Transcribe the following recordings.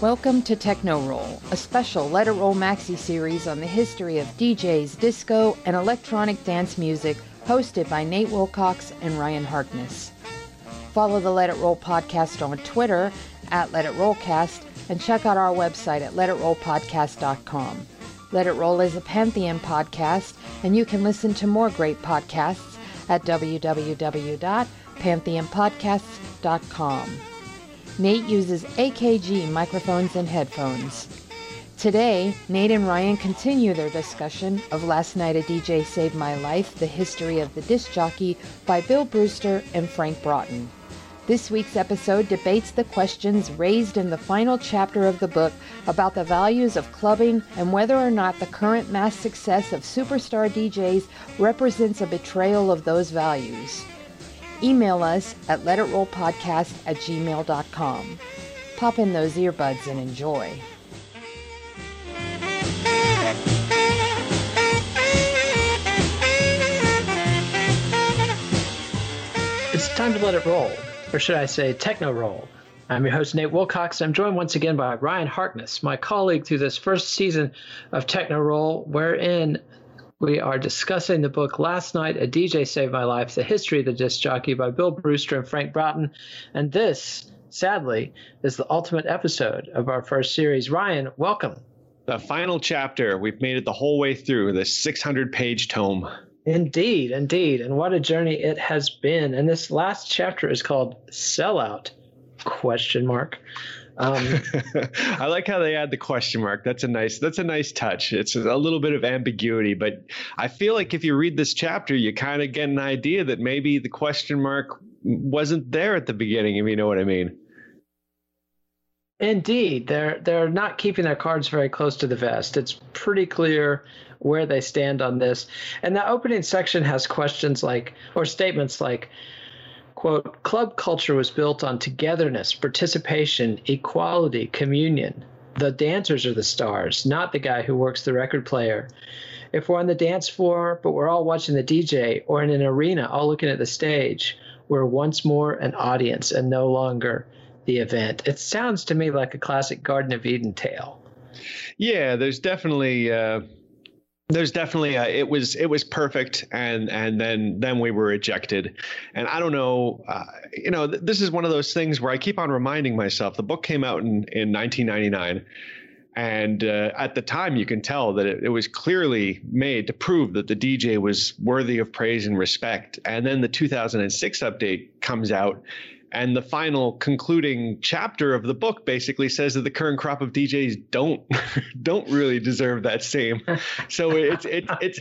Welcome to Techno Roll, a special Let It Roll maxi series on the history of DJs, disco, and electronic dance music, hosted by Nate Wilcox and Ryan Harkness. Follow the Let It Roll podcast on Twitter at Let It Rollcast and check out our website at letitrollpodcast.com. Let It Roll is a Pantheon podcast, and you can listen to more great podcasts at www.pantheonpodcasts.com. Nate uses AKG microphones and headphones. Today, Nate and Ryan continue their discussion of Last Night a DJ Saved My Life, The History of the Disc Jockey by Bill Brewster and Frank Broughton. This week's episode debates the questions raised in the final chapter of the book about the values of clubbing and whether or not the current mass success of superstar DJs represents a betrayal of those values. Email us at letitrollpodcast at gmail.com. Pop in those earbuds and enjoy. It's time to let it roll, or should I say, techno roll. I'm your host, Nate Wilcox. I'm joined once again by Ryan Harkness, my colleague through this first season of Techno Roll, wherein we are discussing the book Last Night a DJ Saved My Life The History of the Disc Jockey by Bill Brewster and Frank Broughton. And this, sadly, is the ultimate episode of our first series. Ryan, welcome. The final chapter. We've made it the whole way through this 600 page tome. Indeed, indeed. And what a journey it has been. And this last chapter is called Sellout question mark. Um, I like how they add the question mark. That's a nice. That's a nice touch. It's a little bit of ambiguity, but I feel like if you read this chapter, you kind of get an idea that maybe the question mark wasn't there at the beginning. If you know what I mean. Indeed, they're they're not keeping their cards very close to the vest. It's pretty clear where they stand on this. And the opening section has questions like or statements like quote, club culture was built on togetherness, participation, equality, communion. The dancers are the stars, not the guy who works the record player. If we're on the dance floor, but we're all watching the DJ, or in an arena, all looking at the stage, we're once more an audience and no longer the event. It sounds to me like a classic Garden of Eden tale. Yeah, there's definitely. Uh there's definitely a, it was it was perfect and and then then we were ejected. And i don't know uh, you know th- this is one of those things where i keep on reminding myself the book came out in in 1999 and uh, at the time you can tell that it, it, was clearly made to prove that the dj was worthy of praise and respect. And then the 2006 update comes out and the final concluding chapter of the book basically says that the current crop of DJs don't don't really deserve that same. So it's it's it's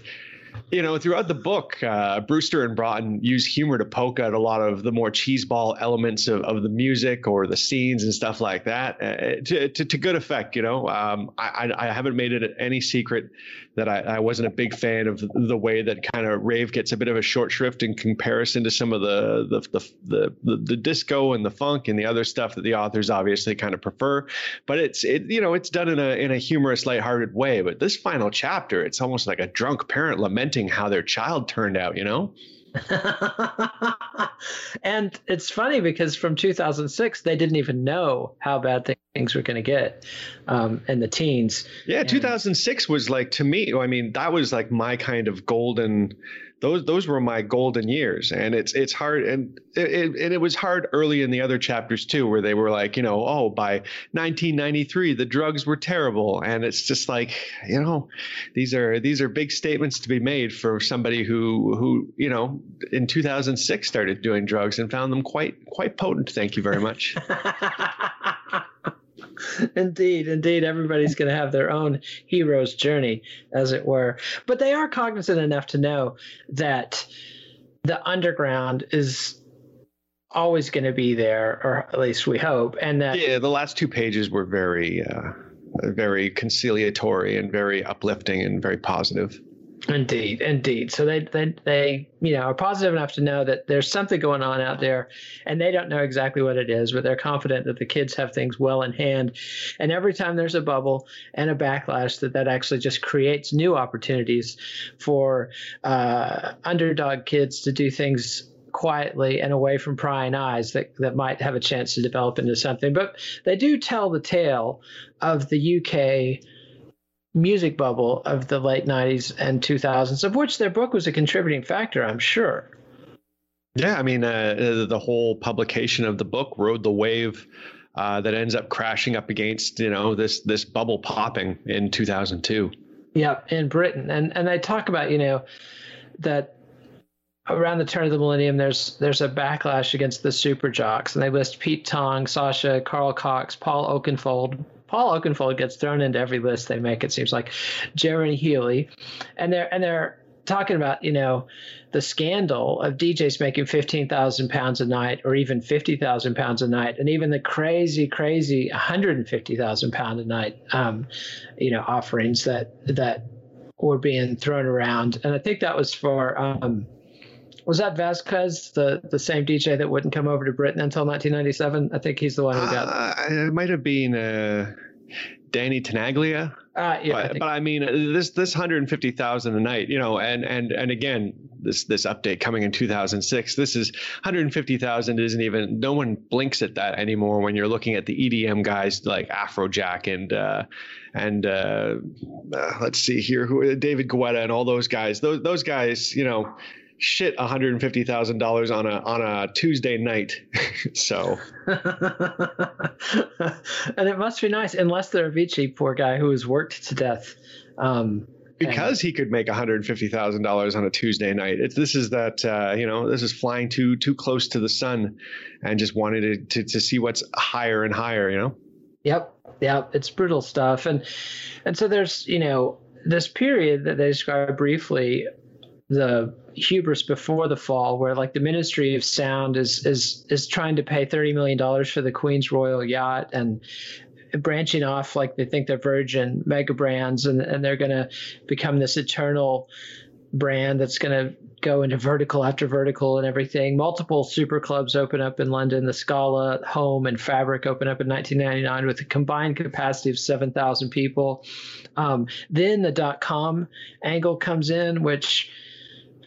you know, throughout the book, uh, Brewster and Broughton use humor to poke at a lot of the more cheeseball elements of, of the music or the scenes and stuff like that uh, to, to, to, good effect. You know, um, I, I haven't made it any secret that I, I wasn't a big fan of the way that kind of rave gets a bit of a short shrift in comparison to some of the the, the the, the, the disco and the funk and the other stuff that the authors obviously kind of prefer. But it's it you know it's done in a in a humorous, lighthearted way. But this final chapter, it's almost like a drunk parent lamenting how their child turned out. You know. and it's funny because from 2006 they didn't even know how bad things were going to get um, in the teens. Yeah, and 2006 was like to me. I mean, that was like my kind of golden those those were my golden years. And it's it's hard and it, and it was hard early in the other chapters too where they were like you know oh by 1993 the drugs were terrible. And it's just like you know these are these are big statements to be made for somebody who who you know in 2006 started doing drugs and found them quite quite potent. Thank you very much indeed, indeed. Everybody's going to have their own hero's journey, as it were. But they are cognizant enough to know that the underground is always going to be there, or at least we hope. And that yeah, the last two pages were very, uh, very conciliatory and very uplifting and very positive. Indeed, indeed. So they, they, they, you know, are positive enough to know that there's something going on out there, and they don't know exactly what it is, but they're confident that the kids have things well in hand. And every time there's a bubble and a backlash, that that actually just creates new opportunities for uh, underdog kids to do things quietly and away from prying eyes that, that might have a chance to develop into something. But they do tell the tale of the UK music bubble of the late 90s and 2000s, of which their book was a contributing factor, I'm sure. Yeah, I mean, uh, the whole publication of the book rode the wave uh, that ends up crashing up against, you know, this this bubble popping in 2002. Yeah, in Britain, and and they talk about, you know, that around the turn of the millennium, there's there's a backlash against the super jocks, and they list Pete Tong, Sasha, Carl Cox, Paul Oakenfold, Paul Oakenfold gets thrown into every list they make. It seems like Jeremy Healy, and they're and they're talking about you know the scandal of DJs making fifteen thousand pounds a night or even fifty thousand pounds a night, and even the crazy, crazy one hundred and fifty thousand pound a night, um, you know, offerings that that were being thrown around. And I think that was for. Um, was that Vasquez, the the same DJ that wouldn't come over to Britain until 1997? I think he's the one who got. Uh, it might have been uh, Danny Tenaglia. Uh, yeah, but, I but I mean, this this 150,000 a night, you know, and and and again, this this update coming in 2006. This is 150,000 isn't even. No one blinks at that anymore when you're looking at the EDM guys like Afrojack and uh, and uh, uh, let's see here, who David Guetta and all those guys. Those those guys, you know shit $150,000 on a on a Tuesday night. so and it must be nice unless they're Avicii, poor guy who has worked to death. Um, because and, he could make $150,000 on a Tuesday night. It's this is that uh, you know, this is flying too too close to the sun and just wanted to, to to see what's higher and higher, you know. Yep. Yep, it's brutal stuff. And and so there's, you know, this period that they describe briefly the hubris before the fall, where like the Ministry of Sound is is is trying to pay thirty million dollars for the Queen's Royal Yacht and branching off like they think they're Virgin mega brands and and they're going to become this eternal brand that's going to go into vertical after vertical and everything. Multiple super clubs open up in London. The Scala, Home, and Fabric open up in 1999 with a combined capacity of 7,000 people. Um, then the dot com angle comes in, which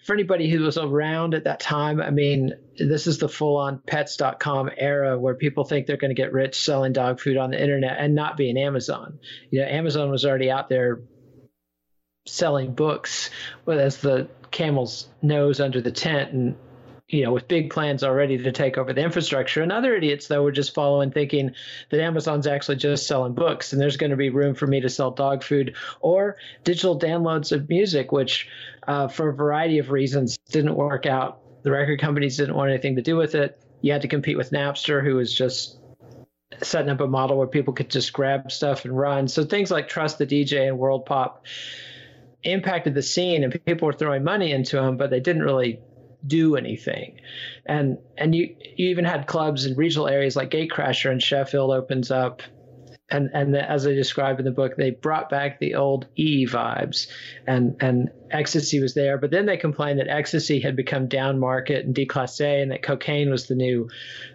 for anybody who was around at that time, I mean, this is the full on pets.com era where people think they're going to get rich selling dog food on the internet and not being Amazon. You know, Amazon was already out there selling books but as the camel's nose under the tent and you know, with big plans already to take over the infrastructure. And other idiots, though, were just following, thinking that Amazon's actually just selling books and there's going to be room for me to sell dog food or digital downloads of music, which, uh, for a variety of reasons, didn't work out. The record companies didn't want anything to do with it. You had to compete with Napster, who was just setting up a model where people could just grab stuff and run. So things like Trust the DJ and World Pop impacted the scene and people were throwing money into them, but they didn't really do anything. And and you you even had clubs in regional areas like Gatecrasher in Sheffield opens up and and the, as I described in the book, they brought back the old E vibes, and and ecstasy was there. But then they complained that ecstasy had become down market and déclassé, and that cocaine was the new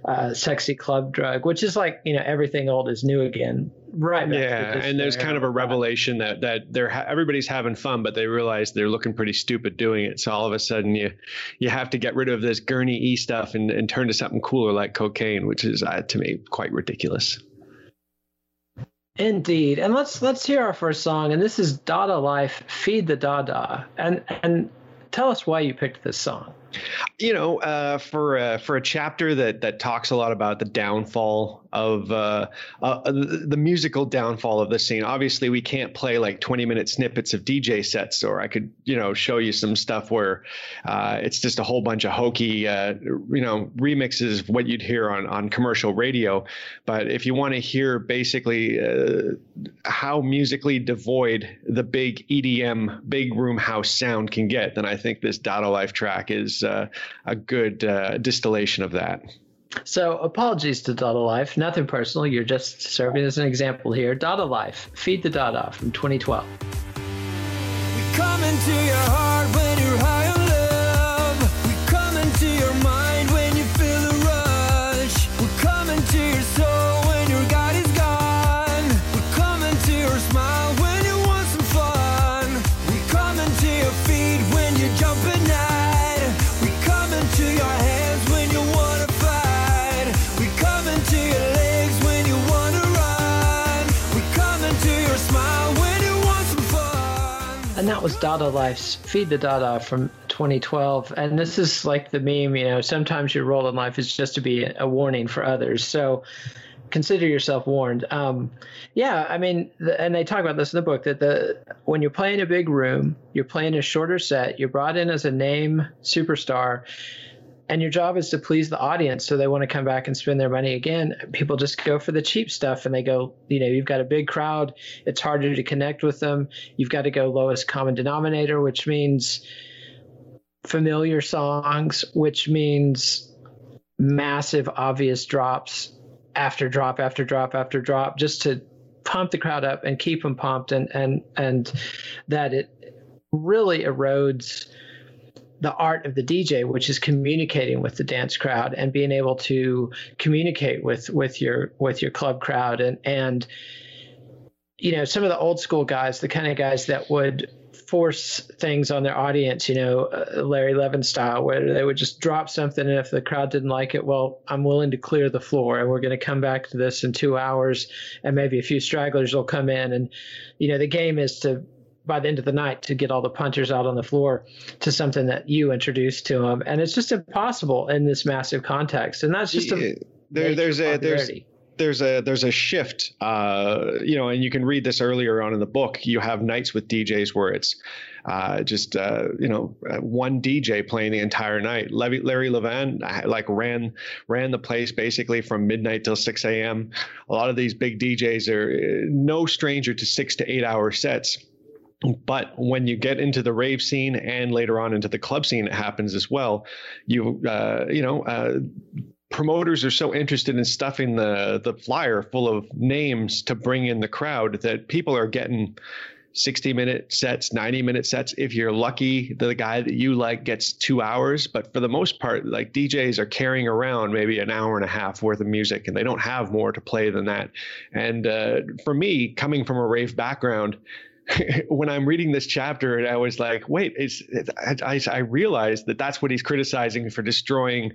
uh, sexy club drug, which is like you know everything old is new again. Right. Yeah, and there's kind of a revelation that that they're ha- everybody's having fun, but they realize they're looking pretty stupid doing it. So all of a sudden, you you have to get rid of this gurney e stuff and, and turn to something cooler like cocaine, which is uh, to me quite ridiculous. Indeed, and let's let's hear our first song, and this is Dada Life, Feed the Dada, and and tell us why you picked this song you know, uh, for uh, for a chapter that that talks a lot about the downfall of uh, uh the, the, musical downfall of the scene. Obviously, we can't play like 20 minute snippets of DJ sets, or I could, you know, show you some stuff where uh, it's just a whole bunch of hokey, uh, you know, remixes of what you'd hear on on commercial radio. But if you want to hear basically how musically devoid the big EDM, big room house sound can get, then I think this Dada Life track is uh, a good uh, distillation of that. So, apologies to Dada Life. Nothing personal. You're just serving as an example here. Dada Life, Feed the Dada from 2012. That was Dada Life's Feed the Dada from 2012. And this is like the meme, you know, sometimes your role in life is just to be a warning for others. So consider yourself warned. Um, yeah, I mean, the, and they talk about this in the book that the when you're playing a big room, you're playing a shorter set, you're brought in as a name superstar and your job is to please the audience so they want to come back and spend their money again people just go for the cheap stuff and they go you know you've got a big crowd it's harder to connect with them you've got to go lowest common denominator which means familiar songs which means massive obvious drops after drop after drop after drop just to pump the crowd up and keep them pumped and and and that it really erodes the art of the DJ, which is communicating with the dance crowd and being able to communicate with with your with your club crowd. And and you know some of the old school guys, the kind of guys that would force things on their audience, you know, uh, Larry Levan style, where they would just drop something, and if the crowd didn't like it, well, I'm willing to clear the floor, and we're going to come back to this in two hours, and maybe a few stragglers will come in, and you know, the game is to by the end of the night to get all the punters out on the floor to something that you introduced to them, and it's just impossible in this massive context. And that's just a there, there's a there's there's a there's a shift uh, you know and you can read this earlier on in the book you have nights with djs where it's uh, just uh, you know uh, one dj playing the entire night. Larry, larry levan uh, like ran ran the place basically from midnight till 6 a.m a lot of these big djs are uh, no stranger to six to eight hour sets but when you get into the rave scene and later on into the club scene, it happens as well. You, uh, you know, uh, promoters are so interested in stuffing the the flyer full of names to bring in the crowd that people are getting 60 minute sets 90 minute sets. If you're lucky the guy that you like gets two hours. But for the most part like djs are carrying around maybe an hour and a half worth of music and they don't have more to play than that. And uh, for me coming from a rave background when I'm reading this chapter, and I was like, wait, it's, I, I realized that that's what he's criticizing for destroying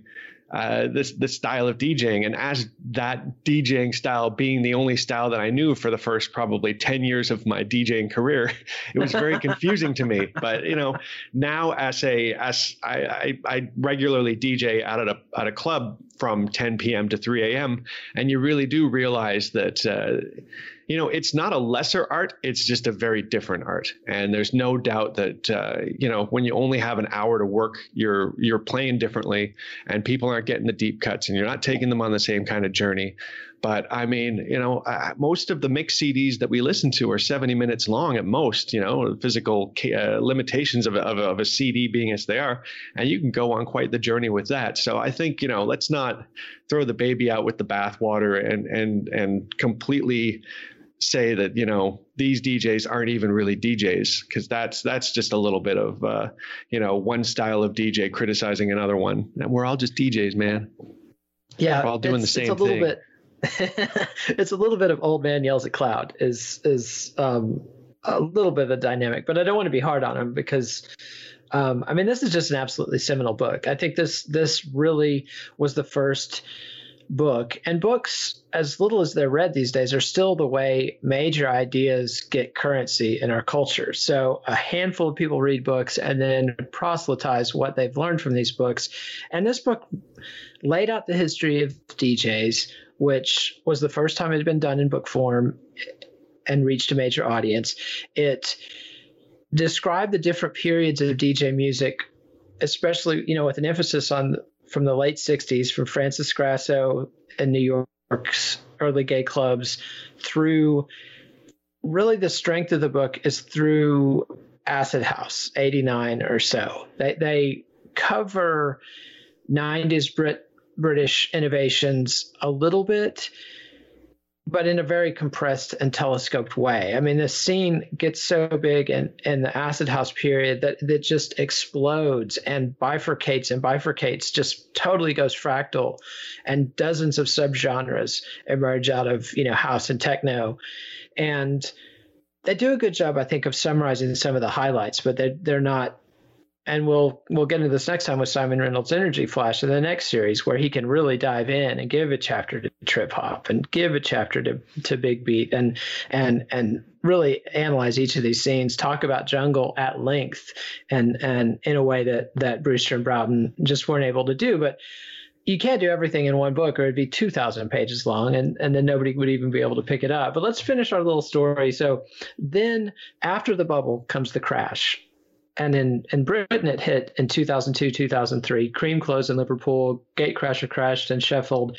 uh, this this style of DJing. And as that DJing style being the only style that I knew for the first probably 10 years of my DJing career, it was very confusing to me. But you know, now as a as I, I, I regularly DJ out at a at a club from 10 p.m. to 3 a.m. and you really do realize that. Uh, you know, it's not a lesser art. It's just a very different art. And there's no doubt that, uh, you know, when you only have an hour to work, you're, you're playing differently and people aren't getting the deep cuts and you're not taking them on the same kind of journey. But I mean, you know, uh, most of the mix CDs that we listen to are 70 minutes long at most, you know, physical uh, limitations of, of, of a CD being as they are. And you can go on quite the journey with that. So I think, you know, let's not throw the baby out with the bathwater and, and, and completely say that you know these DJs aren't even really DJs because that's that's just a little bit of uh, you know one style of DJ criticizing another one. And we're all just DJs, man. Yeah, we're all doing the same it's a little thing. Bit, it's a little bit of old man yells at cloud is is um, a little bit of a dynamic, but I don't want to be hard on him because. Um, I mean, this is just an absolutely seminal book. I think this this really was the first book. And books, as little as they're read these days, are still the way major ideas get currency in our culture. So a handful of people read books and then proselytize what they've learned from these books. And this book laid out the history of DJs, which was the first time it had been done in book form and reached a major audience. It described the different periods of DJ music, especially, you know, with an emphasis on from the late 60s from Francis Grasso and New York's early gay clubs through really the strength of the book is through Acid House, 89 or so. They, they cover 90s Brit, British innovations a little bit, but in a very compressed and telescoped way. I mean, the scene gets so big in, in the acid house period that that just explodes and bifurcates and bifurcates, just totally goes fractal, and dozens of subgenres emerge out of you know house and techno, and they do a good job, I think, of summarizing some of the highlights, but they're they're not and we'll we'll get into this next time with Simon Reynolds Energy Flash in the next series where he can really dive in and give a chapter to trip hop and give a chapter to, to big beat and and and really analyze each of these scenes, talk about jungle at length and and in a way that that Brewster and Broughton just weren't able to do. But you can't do everything in one book or it'd be 2000 pages long and, and then nobody would even be able to pick it up. But let's finish our little story. So then after the bubble comes the crash and in, in Britain it hit in 2002, 2003. Cream closed in Liverpool, Gatecrasher crashed in Sheffield.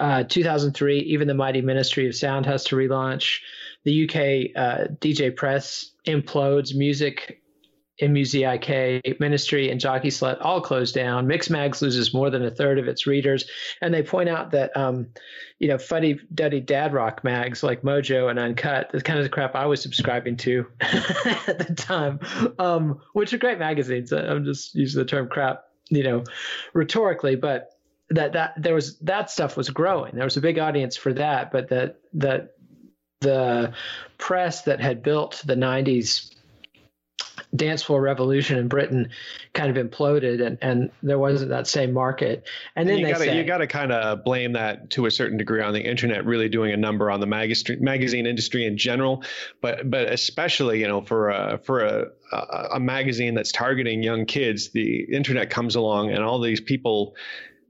Uh, 2003, even the mighty Ministry of Sound has to relaunch. The UK uh, DJ Press implodes. Music MUZIK, Ministry, and Jockey Slut all closed down. Mix Mixmag's loses more than a third of its readers, and they point out that, um, you know, fuddy duddy dad rock mags like Mojo and Uncut, the kind of the crap I was subscribing to at the time, um, which are great magazines. I'm just using the term crap, you know, rhetorically, but that that there was that stuff was growing. There was a big audience for that, but that that the press that had built the 90s dance floor revolution in Britain kind of imploded and, and there wasn't that same market. And then you they gotta, say, you got to kind of blame that to a certain degree on the internet really doing a number on the magazine magazine industry in general, but but especially you know for a for a a magazine that's targeting young kids, the internet comes along and all these people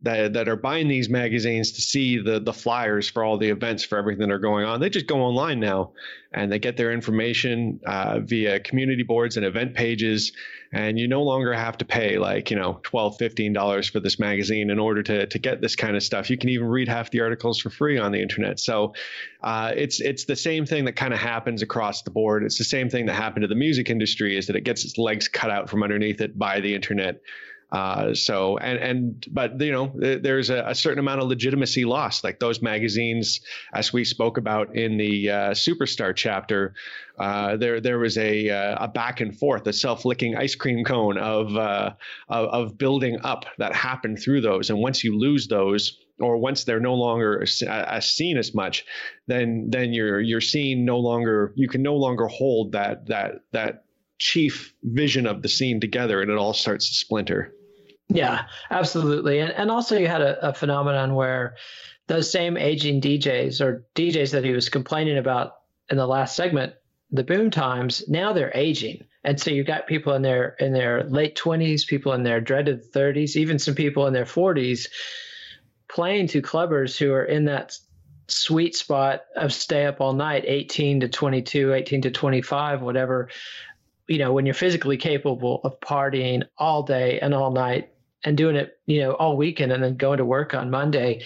that that are buying these magazines to see the the flyers for all the events for everything that are going on. They just go online now and they get their information uh, via community boards and event pages. And you no longer have to pay like you know 12 15 dollars for this magazine in order to to get this kind of stuff. You can even read half the articles for free on the internet. So uh, it's it's the same thing that kind of happens across the board. It's the same thing that happened to the music industry is that it gets its legs cut out from underneath it by the internet. Uh, so and and but you know there's a, a, certain amount of legitimacy lost. Like those magazines, as we spoke about in the uh, Superstar chapter, uh, there there was a uh, a back and forth, a self-licking ice cream cone of, uh, of of building up that happened through those. And once you lose those, or once they're no longer as seen as much, then then your your scene no longer you can no longer hold that that that chief vision of the scene together, and it all starts to splinter. Yeah, absolutely. And and also you had a, a, phenomenon where those same aging DJs or DJs that he was complaining about in the last segment, the boom times, now they're aging. And so you got people in their in their late twenties, people in their dreaded thirties, even some people in their forties playing to clubbers who are in that sweet spot of stay up all night, 18 to 22, 18 to 25, whatever, you know, when you're physically capable of partying all day and all night and doing it, you know, all weekend and then going to work on Monday.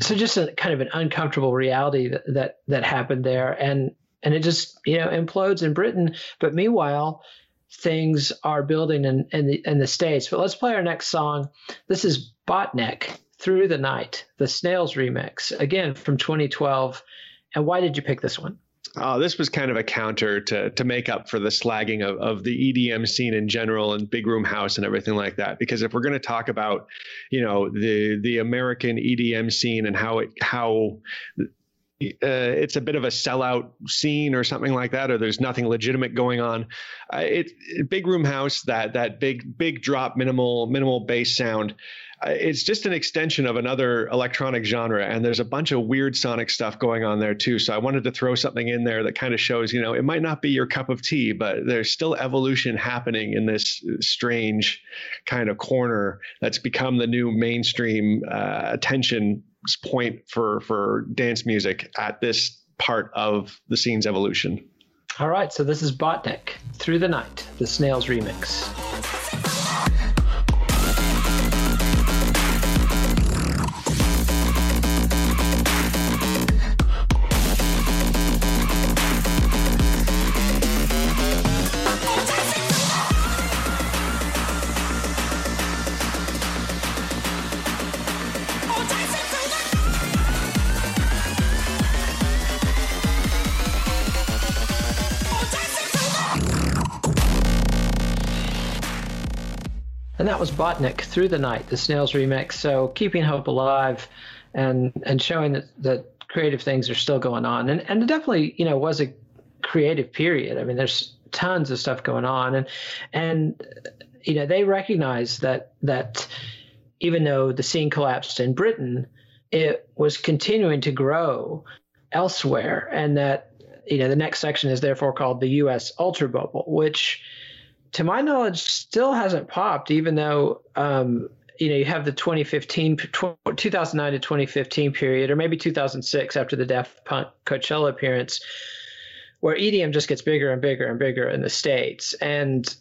so just a kind of an uncomfortable reality that, that that happened there, and and it just you know implodes in Britain. But meanwhile, things are building in in the in the states. But let's play our next song. This is Botnek Through the Night, the Snails remix, again from 2012. And why did you pick this one? Uh, this was kind of a counter to to make up for the slagging of, of the EDM scene in general and big room house and everything like that. Because if we're going to talk about, you know, the the American EDM scene and how it how uh, it's a bit of a sellout scene or something like that, or there's nothing legitimate going on. Uh, it, it, big room house that that big big drop minimal minimal bass sound uh, it's just an extension of another electronic genre and there's a bunch of weird sonic stuff going on there too so i wanted to throw something in there that kind of shows you know it might not be your cup of tea but there's still evolution happening in this strange kind of corner that's become the new mainstream uh, attention point for for dance music at this part of the scene's evolution. All right so this is botnek through the night the snails remix Botnek through the night, the Snails remix. So keeping hope alive, and and showing that that creative things are still going on, and and it definitely you know was a creative period. I mean, there's tons of stuff going on, and and you know they recognize that that even though the scene collapsed in Britain, it was continuing to grow elsewhere, and that you know the next section is therefore called the U.S. Ultra Bubble, which to my knowledge, still hasn't popped, even though um, you know you have the 2015, 2009 to 2015 period, or maybe 2006 after the Daft Punk Coachella appearance, where EDM just gets bigger and bigger and bigger in the states, and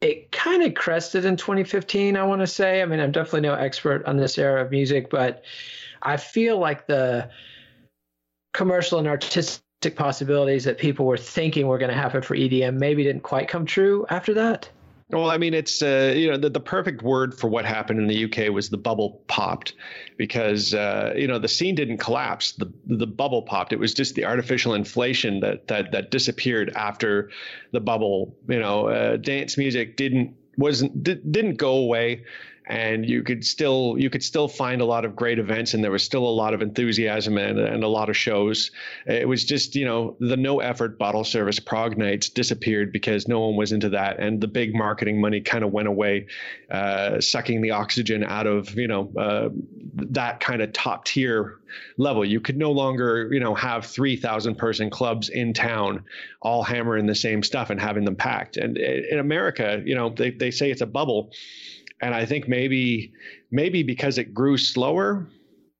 it kind of crested in 2015. I want to say. I mean, I'm definitely no expert on this era of music, but I feel like the commercial and artistic possibilities that people were thinking were going to happen for EDM maybe didn't quite come true after that? Well, I mean, it's uh, you know the, the perfect word for what happened in the UK was the bubble popped, because uh, you know the scene didn't collapse, the the bubble popped. It was just the artificial inflation that that that disappeared after the bubble. You know, uh, dance music didn't wasn't didn't go away and you could still you could still find a lot of great events and there was still a lot of enthusiasm and, and a lot of shows. It was just you know the no effort bottle service prog nights disappeared because no one was into that. And the big marketing money kind of went away uh, sucking the oxygen out of you know uh, that kind of top tier level. You could no longer you know have 3000 person clubs in town all hammering the same stuff and having them packed. And in america you know they, they say it's a bubble and I think maybe maybe because it grew slower,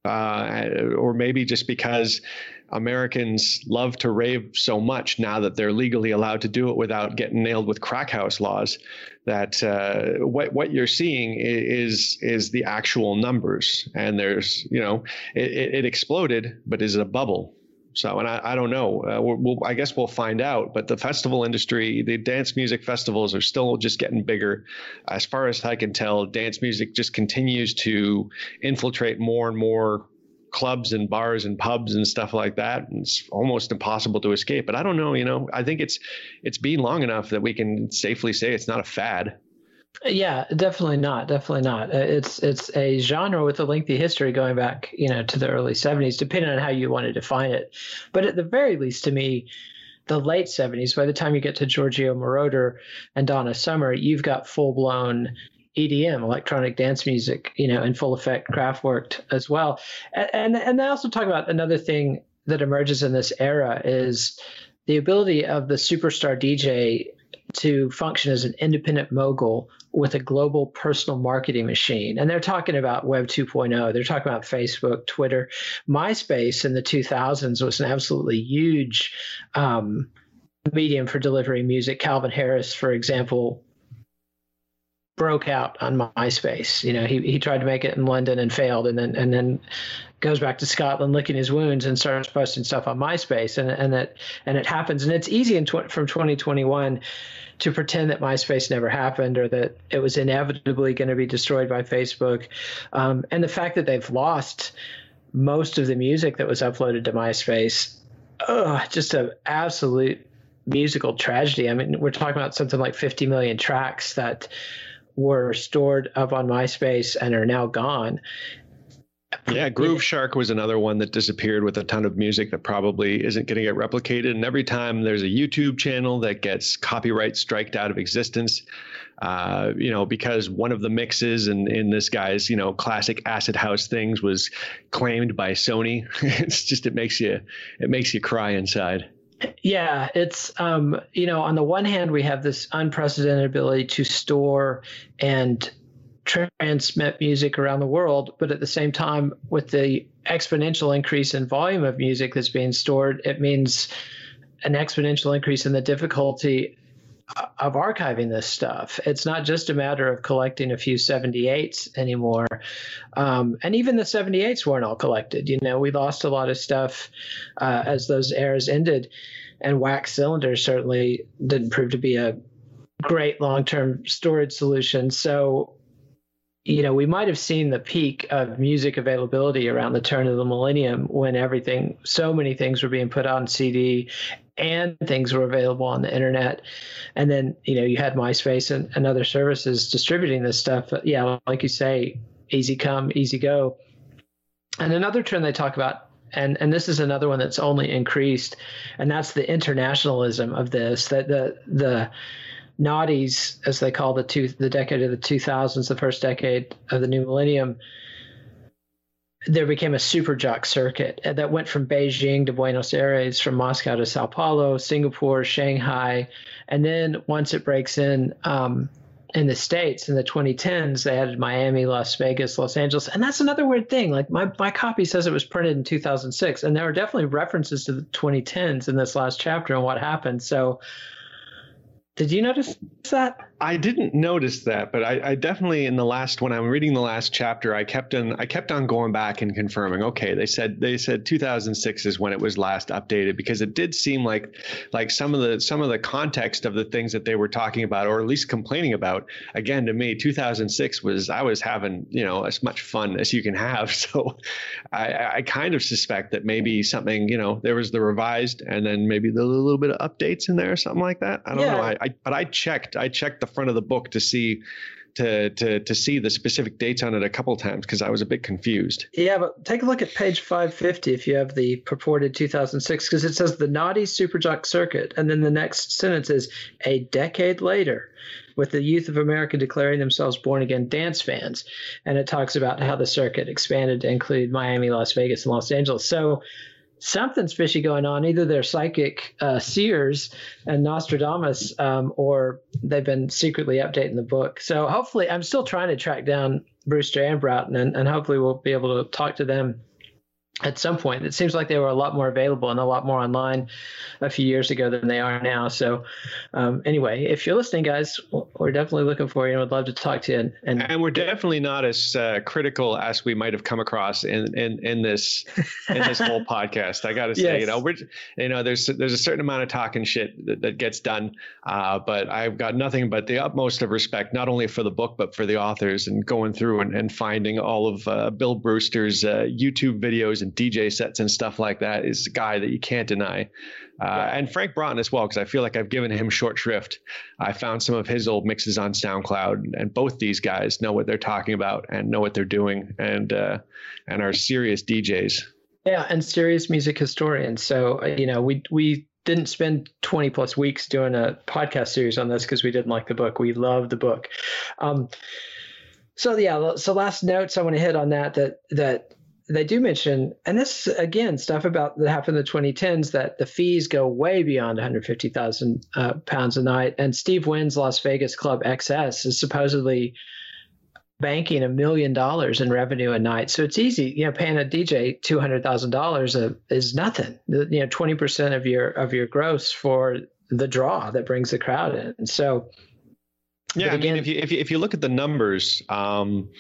uh, or maybe just because Americans love to rave so much now that they're legally allowed to do it without getting nailed with crack house laws. That uh, what what you're seeing is is the actual numbers, and there's you know it, it exploded, but is it a bubble? So, and I, I don't know. Uh, we'll, I guess we'll find out. But the festival industry, the dance music festivals are still just getting bigger. As far as I can tell, dance music just continues to infiltrate more and more clubs and bars and pubs and stuff like that. And it's almost impossible to escape. But I don't know. You know, I think it's it's been long enough that we can safely say it's not a fad. Yeah, definitely not. Definitely not. Uh, it's it's a genre with a lengthy history going back, you know, to the early '70s, depending on how you want to define it. But at the very least, to me, the late '70s. By the time you get to Giorgio Moroder and Donna Summer, you've got full blown EDM, electronic dance music, you know, in full effect, Kraftwerk as well. And, and and also talk about another thing that emerges in this era is the ability of the superstar DJ to function as an independent mogul with a global personal marketing machine. And they're talking about Web 2.0. They're talking about Facebook, Twitter. MySpace in the 2000s was an absolutely huge um, medium for delivering music. Calvin Harris, for example, broke out on MySpace. You know, he he tried to make it in London and failed, and then and then goes back to Scotland licking his wounds and starts posting stuff on MySpace, and and that and it happens, and it's easy in tw- from 2021 to pretend that MySpace never happened or that it was inevitably going to be destroyed by Facebook, um, and the fact that they've lost most of the music that was uploaded to MySpace, oh, just an absolute musical tragedy. I mean, we're talking about something like 50 million tracks that were stored up on MySpace and are now gone. Yeah, Grooveshark was another one that disappeared with a ton of music that probably isn't going to get replicated. And every time there's a YouTube channel that gets copyright striked out of existence, uh, you know, because one of the mixes and in, in this guy's, you know, classic acid house things was claimed by Sony. it's just it makes you it makes you cry inside. Yeah, it's um, you know, on the one hand, we have this unprecedented ability to store and transmit music around the world, but at the same time, with the exponential increase in volume of music that's being stored, it means an exponential increase in the difficulty of archiving this stuff. It's not just a matter of collecting a few 78s anymore. Um, and even the 78s weren't all collected. You know, we lost a lot of stuff uh, as those eras ended. And wax cylinders certainly didn't prove to be a great long term storage solution. So, you know, we might have seen the peak of music availability around the turn of the millennium when everything, so many things were being put on CD and things were available on the internet. And then, you know, you had MySpace and, and other services distributing this stuff. But yeah, like you say, easy come, easy go. And another trend they talk about, and, and this is another one that's only increased, and that's the internationalism of this, that the the noughties, as they call the two the decade of the 2000s, the first decade of the new millennium, there became a super jock circuit that went from Beijing to Buenos Aires, from Moscow to Sao Paulo, Singapore, Shanghai, and then once it breaks in um, in the states in the 2010s, they added Miami, Las Vegas, Los Angeles, and that's another weird thing. Like my my copy says it was printed in 2006, and there are definitely references to the 2010s in this last chapter and what happened. So did you notice that? I didn't notice that, but I, I, definitely in the last when I'm reading the last chapter, I kept on I kept on going back and confirming. Okay, they said they said 2006 is when it was last updated because it did seem like like some of the some of the context of the things that they were talking about or at least complaining about. Again, to me, 2006 was I was having you know as much fun as you can have. So I, I kind of suspect that maybe something you know there was the revised and then maybe the little bit of updates in there or something like that. I don't yeah. know. I, But I checked I checked the front of the book to see to to to see the specific dates on it a couple times because I was a bit confused. Yeah, but take a look at page 550 if you have the purported 2006 because it says the naughty superjock circuit and then the next sentence is a decade later with the youth of America declaring themselves born again dance fans and it talks about how the circuit expanded to include Miami, Las Vegas and Los Angeles. So something's fishy going on. Either they're psychic uh, seers and Nostradamus, um, or they've been secretly updating the book. So hopefully, I'm still trying to track down Brewster and Broughton, and, and hopefully we'll be able to talk to them at some point. It seems like they were a lot more available and a lot more online a few years ago than they are now. So, um, anyway, if you're listening, guys, we're definitely looking for you and would love to talk to you. And, and, and we're definitely not as uh, critical as we might have come across in in, in this in this whole podcast. I got to say, yes. you know, we're you know, there's there's a certain amount of talking shit that, that gets done, uh, but I've got nothing but the utmost of respect, not only for the book but for the authors, and going through and, and finding all of uh, Bill Brewster's uh, YouTube videos and DJ sets and stuff like that is a guy that you can't deny. Uh. And Frank Broughton as well, because I feel like I've given him short shrift. I found some of his old mixes on SoundCloud, and both these guys know what they're talking about and know what they're doing, and uh, and are serious DJs. Yeah, and serious music historians. So uh, you know, we we didn't spend 20 plus weeks doing a podcast series on this because we didn't like the book. We love the book. Um, so yeah, so last notes I want to hit on that that that they do mention, and this again stuff about that happened in the 2010s that the fees go way beyond 150,000 uh, pounds a night. And Steve Wynn's Las Vegas Club XS is supposedly banking a million dollars in revenue a night. So it's easy, you know, paying a DJ two hundred thousand dollars is nothing. You know, twenty percent of your of your gross for the draw that brings the crowd in. So Yeah, again, I mean, if you, if you if you look at the numbers, um,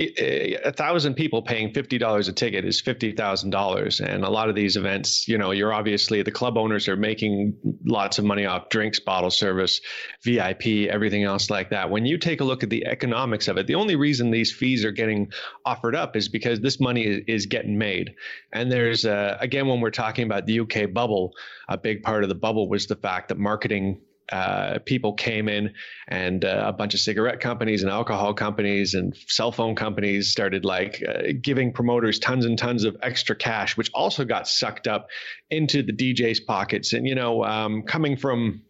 a thousand people paying fifty dollars a ticket is fifty thousand dollars, and a lot of these events, you know, you're obviously the club owners are making lots of money off drinks, bottle service, VIP, everything else like that. When you take a look at the economics of it, the only reason these fees are getting offered up is because this money is, getting made. And there's uh, again, when we're talking about the UK bubble, a big part of the bubble was the fact that marketing uh, people came in and uh, a bunch of cigarette companies and alcohol companies and cell phone companies started like uh, giving promoters tons and tons of extra cash which also got sucked up into the dj's pockets. And you know um, coming from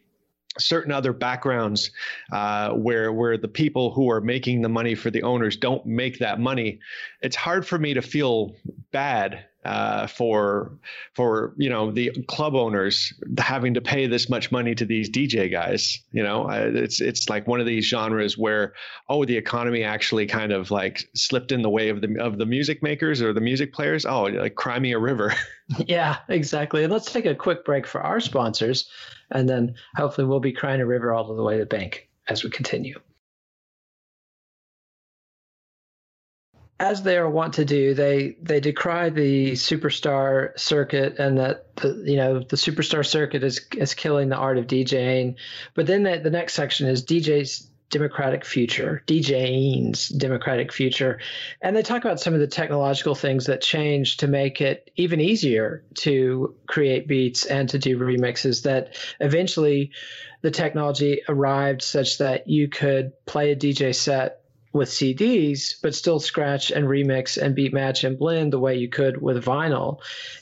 certain other backgrounds uh, where where the people who are making the money for the owners don't make that money it's hard for me to feel bad uh, for for you know the club owners having to pay this much money to these DJ guys. You know, it's it's like one of these genres where oh the economy actually kind of like slipped in the way of the of the music makers or the music players. Oh, like cry me a river. yeah, exactly. And let's take a quick break for our sponsors, and then hopefully we'll be crying a river all the way to the bank as we continue. As they are wont to do, they they decry the superstar circuit and that the you know the superstar circuit is is killing the art of DJing. But then the, the next section is DJ's democratic future, DJing's democratic future, and they talk about some of the technological things that change to make it even easier to create beats and to do remixes. That eventually the technology arrived such that you could play a DJ set with CDs, but still scratch and remix and beat match and blend the way you could with vinyl.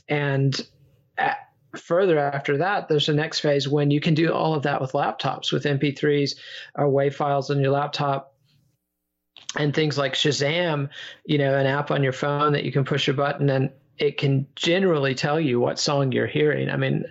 And at, further after that, there's the next phase when you can do all of that with laptops, with MP3s or uh, WAV files on your laptop. And things like Shazam, you know, an app on your phone that you can push a button and it can generally tell you what song you're hearing. I mean,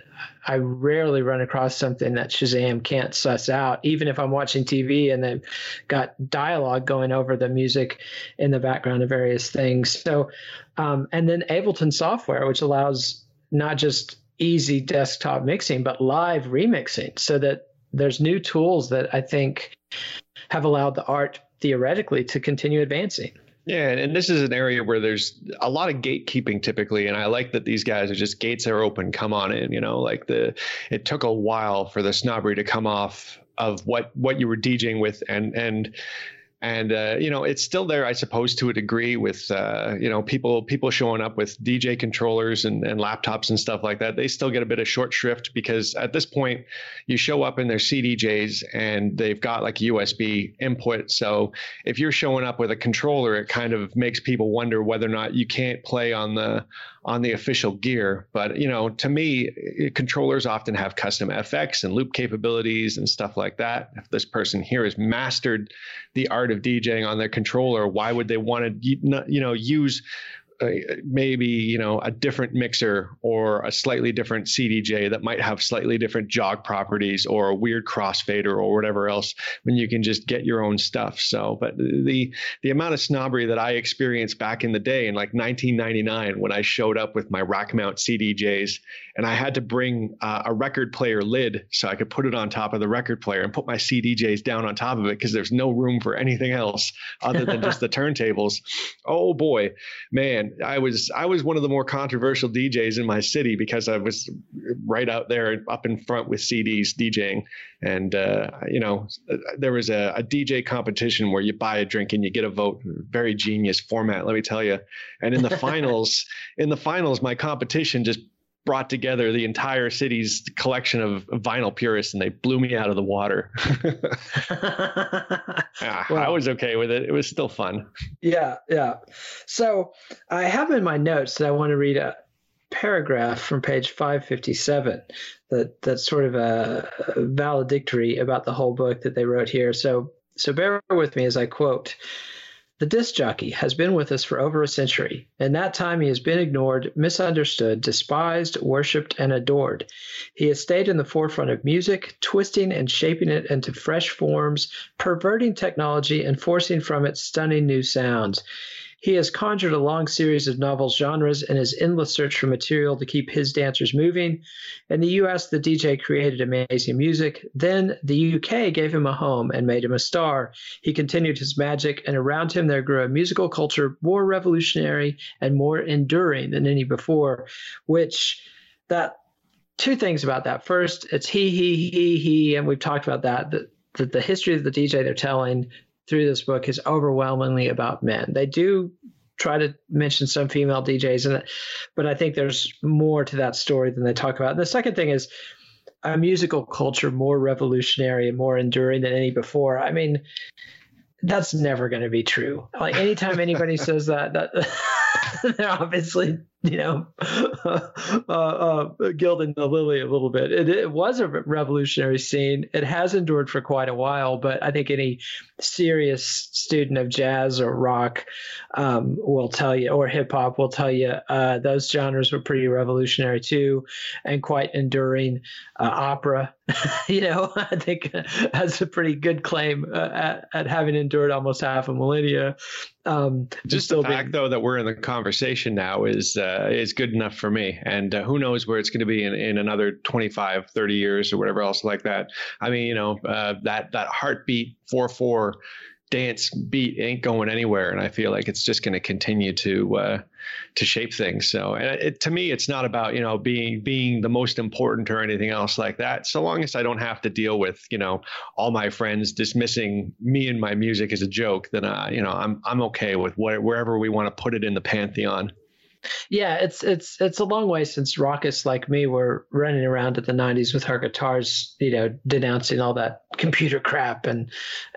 I rarely run across something that Shazam can't suss out, even if I'm watching TV and they've got dialogue going over the music in the background of various things. So, um, and then Ableton software, which allows not just easy desktop mixing, but live remixing, so that there's new tools that I think have allowed the art theoretically to continue advancing. Yeah, and this is an area where there's a lot of gatekeeping typically, and I like that these guys are just gates are open. Come on in, you know. Like the, it took a while for the snobbery to come off of what what you were DJing with, and and and uh, you know it's still there i suppose to a degree with uh, you know people people showing up with dj controllers and, and laptops and stuff like that. They still get a bit of short shrift because at this point you show up in their cdjs and they've got like usb input. So if you're showing up with a controller it kind of makes people wonder whether or not you can't play on the on the official gear. But you know, to me, controllers often have custom FX and loop capabilities and stuff like that. If this person here has mastered the art of DJing on their controller, why would they want to you know use maybe you know a different mixer or a slightly different CDJ that might have slightly different jog properties or a weird crossfader or whatever else when you can just get your own stuff. So, but the the amount of snobbery that I experienced back in the day in like 1999 when I showed up with my rack mount CDJs and I had to bring uh, a record player lid so I could put it on top of the record player and put my CDJs down on top of it because there's no room for anything else other than just the turntables. Oh boy, man I was I was one of the more controversial DJs in my city because I was right out there up in front with CDs DJing, and uh, you know there was a, a, DJ competition where you buy a drink and you get a vote. Very genius format, let me tell you. And in the finals, in the finals, my competition just brought together the entire city's collection of vinyl purists and they blew me out of the water. yeah, well, I was okay with it. It was still fun. Yeah, yeah. So I have in my notes that I want to read a paragraph from page 557 that that's sort of a, a valedictory about the whole book that they wrote here. So so bear with me as I quote. The disc jockey has been with us for over a century. In that time, he has been ignored, misunderstood, despised, worshipped, and adored. He has stayed in the forefront of music, twisting and shaping it into fresh forms, perverting technology, and forcing from it stunning new sounds. He has conjured a long series of novel genres in his endless search for material to keep his dancers moving. In the US, the DJ created amazing music. Then the UK gave him a home and made him a star. He continued his magic, and around him there grew a musical culture more revolutionary and more enduring than any before, which that two things about that. First, it's he, he, he, he, and we've talked about that. That the, the history of the DJ they're telling through this book is overwhelmingly about men. They do try to mention some female DJs in it, but I think there's more to that story than they talk about. And the second thing is a musical culture more revolutionary and more enduring than any before. I mean, that's never going to be true. Like anytime anybody says that, that they're obviously you know, uh, uh, gilding the lily a little bit. It, it, was a revolutionary scene. It has endured for quite a while, but I think any serious student of jazz or rock um, will tell you, or hip hop will tell you, uh, those genres were pretty revolutionary too, and quite enduring. Uh, opera, you know, I think has a pretty good claim uh, at, at having endured almost half a millennia. Um, Just the fact, being, though, that we're in the conversation now is uh, is good enough for me. And uh, who knows where it's going to be in, in another 25, 30 years or whatever else like that. I mean, you know, uh, that that heartbeat four four dance beat ain't going anywhere, and I feel like it's just going to continue to uh, to shape things. So, and it, to me, it's not about you know being being the most important or anything else like that. So long as I don't have to deal with you know all my friends dismissing me and my music as a joke, then uh, you know I'm I'm okay with what, wherever we want to put it in the pantheon. Yeah, it's it's it's a long way since rockists like me were running around at the '90s with our guitars, you know, denouncing all that computer crap and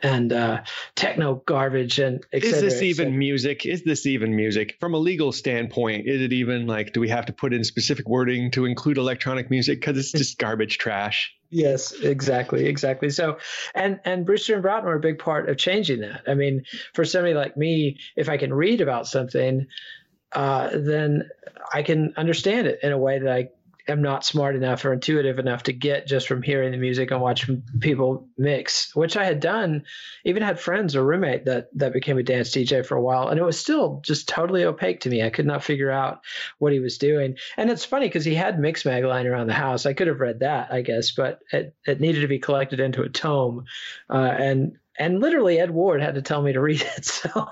and uh, techno garbage and etc. Is this even music? Is this even music from a legal standpoint? Is it even like? Do we have to put in specific wording to include electronic music because it's just garbage trash? Yes, exactly, exactly. So, and and Brewster and Broughton were a big part of changing that. I mean, for somebody like me, if I can read about something uh, then I can understand it in a way that I am not smart enough or intuitive enough to get just from hearing the music and watching people mix, which I had done, even had friends or roommate that that became a dance DJ for a while, and it was still just totally opaque to me. I could not figure out what he was doing. And it's funny because he had Mixmag lying around the house. I could have read that, I guess, but it, it needed to be collected into a tome, uh, and and literally Ed Ward had to tell me to read it. So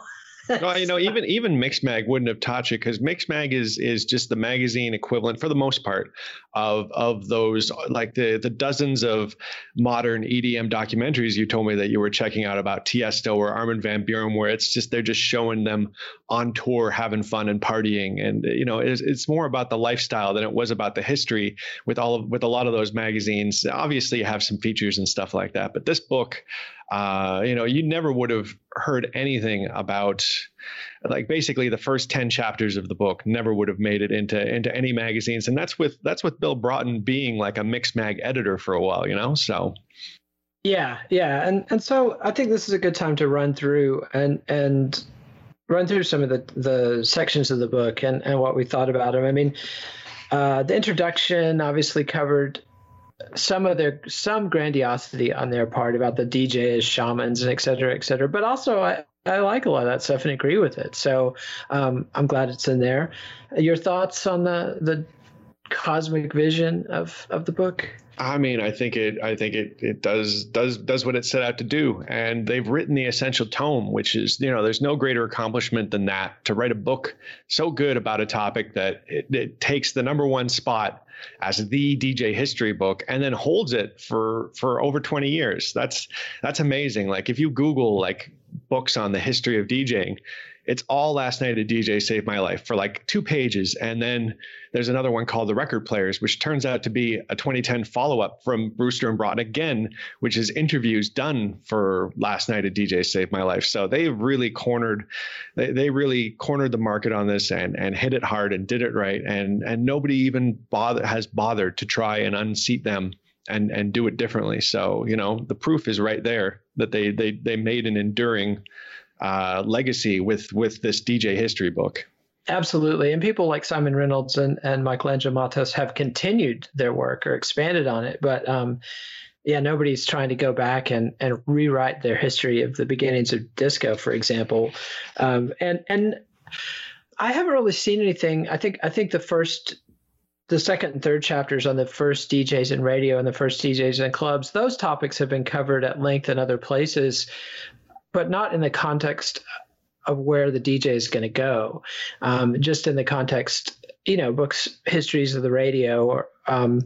well, you know, even even Mixmag wouldn't have taught you because Mixmag is is just the magazine equivalent for the most part of of those like the the dozens of modern EDM documentaries you told me that you were checking out about Tiesto or Armin van Buuren, where it's just they're just showing them on tour having fun and partying, and you know, it's, it's more about the lifestyle than it was about the history. With all of with a lot of those magazines, obviously you have some features and stuff like that, but this book uh, you know, you never would have heard anything about like basically the first 10 chapters of the book never would have made it into into any magazines and that's with that's with Bill Broughton being like a Mixmag editor for a while, you know? So yeah, yeah. And and so I think this is a good time to run through and and run through some of the the sections of the book and and what we thought about them. I mean, uh, the introduction obviously covered some of their some grandiosity on their part about the DJ as shamans and et cetera, et cetera. But also, I, I like a lot of that stuff and agree with it. So um, I'm glad it's in there. Your thoughts on the the cosmic vision of of the book? I mean, I think it. I think it. It does does does what it set out to do, and they've written the essential tome, which is you know, there's no greater accomplishment than that to write a book so good about a topic that it, it takes the number one spot as the DJ history book and then holds it for for over 20 years. That's that's amazing. Like if you Google like books on the history of DJing, it's all last night a DJ saved my life for like two pages. And then there's another one called The Record Players, which turns out to be a 2010 follow up from Brewster and Broughton again, which is interviews done for last night a DJ saved my life. So they really cornered, they, they really cornered the market on this and, and hit it hard and did it right. And, and nobody even bother, has bothered to try and unseat them and and do it differently. So you know the proof is right there that they they they made an enduring uh, legacy with with this DJ history book. Absolutely. And people like Simon Reynolds and, and Michelangelo Matos have continued their work or expanded on it. But um, yeah, nobody's trying to go back and, and rewrite their history of the beginnings of disco, for example. Um, and and I haven't really seen anything. I think I think the first the second and third chapters on the first DJs in radio and the first DJs in clubs, those topics have been covered at length in other places, but not in the context of where the DJ is going to go. Um, just in the context, you know, books, histories of the radio, or um,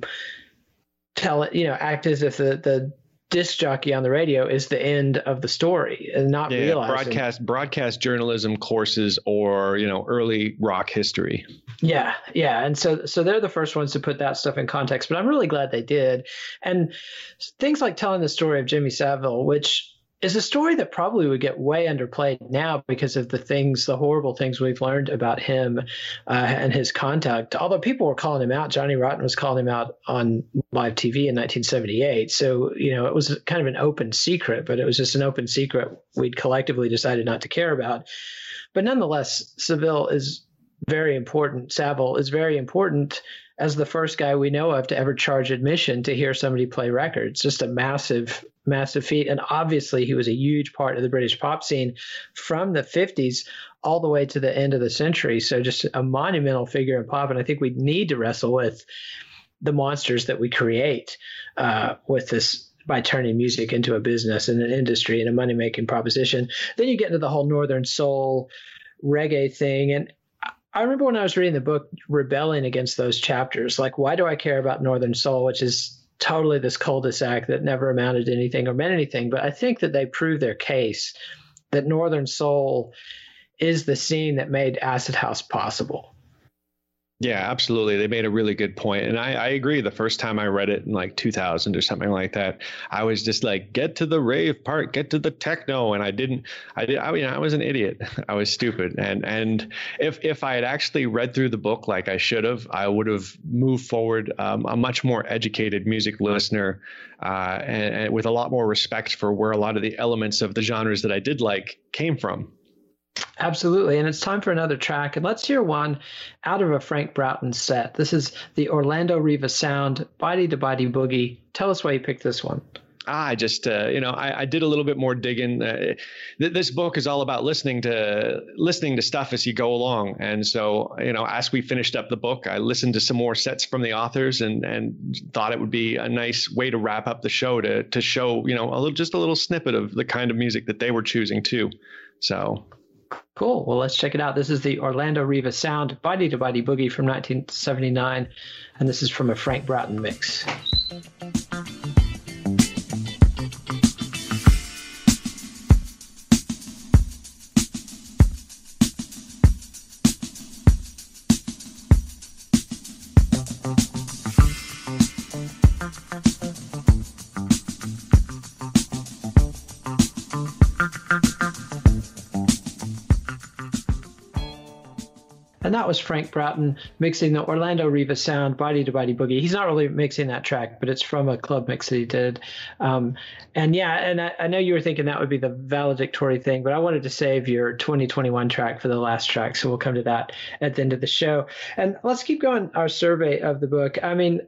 tell it, you know, act as if the the disc jockey on the radio is the end of the story and not yeah, realizing broadcast broadcast journalism courses or you know early rock history. Yeah yeah. And so so they're the first ones to put that stuff in context but i'm really glad they did. And things like telling the story of jimmy savile which is a story that probably would get way underplayed now because of the things, the horrible things we've learned about him uh, and his contact. Although people were calling him out, Johnny Rotten was calling him out on live TV in 1978. So, you know, it was kind of an open secret, but it was just an open secret we'd collectively decided not to care about. But nonetheless, Seville is very important. Savile is very important as the first guy we know of to ever charge admission to hear somebody play records. Just a massive, massive feat. And obviously, he was a huge part of the British pop scene from the 50s all the way to the end of the century. So, just a monumental figure in pop. And I think we need to wrestle with the monsters that we create uh, with this by turning music into a business and an industry and a money making proposition. Then you get into the whole Northern Soul reggae thing. And I remember when I was reading the book, rebelling against those chapters. Like, why do I care about Northern Soul, which is totally this cul-de-sac that never amounted to anything or meant anything? But I think that they prove their case that Northern Soul is the scene that made Acid House possible. Yeah, absolutely. They made a really good point. And I, I, agree. The first time I read it in like 2000 or something like that, I was just like, get to the rave part, get to the techno. And I didn't, I did, I mean, I was an idiot. I was stupid. And, and if, if I had actually read through the book like I should have, I would have moved forward um, a much more educated music listener uh, and, and with a lot more respect for where a lot of the elements of the genres that I did like came from. Absolutely. And it's time for another track. And let's hear one out of a Frank Broughton set. This is the Orlando Riva Sound, Body to Body Boogie. Tell us why you picked this one. Ah, I just, uh, you know, I, I, did a little bit more digging. Uh, th- this book is all about listening to listening to stuff as you go along, and so, you know, as we finished up the book, I listened to some more sets from the authors, and and thought it would be a nice way to wrap up the show to to show, you know, a little just a little snippet of the kind of music that they were choosing too. So Cool. Well, let's check it out. This is the Orlando Riva Sound Body to Body Boogie from 1979, and this is from a Frank Broughton mix. And that was Frank Broughton mixing the Orlando Riva sound, Body to Body Boogie. He's not really mixing that track, but it's from a club mix that he did. Um, and yeah, and I, I, know you were thinking that would be the valedictory thing, but I wanted to save your 2021 track for the last track, so we'll come to that at the end of the show. And let's keep going our survey of the book. I mean,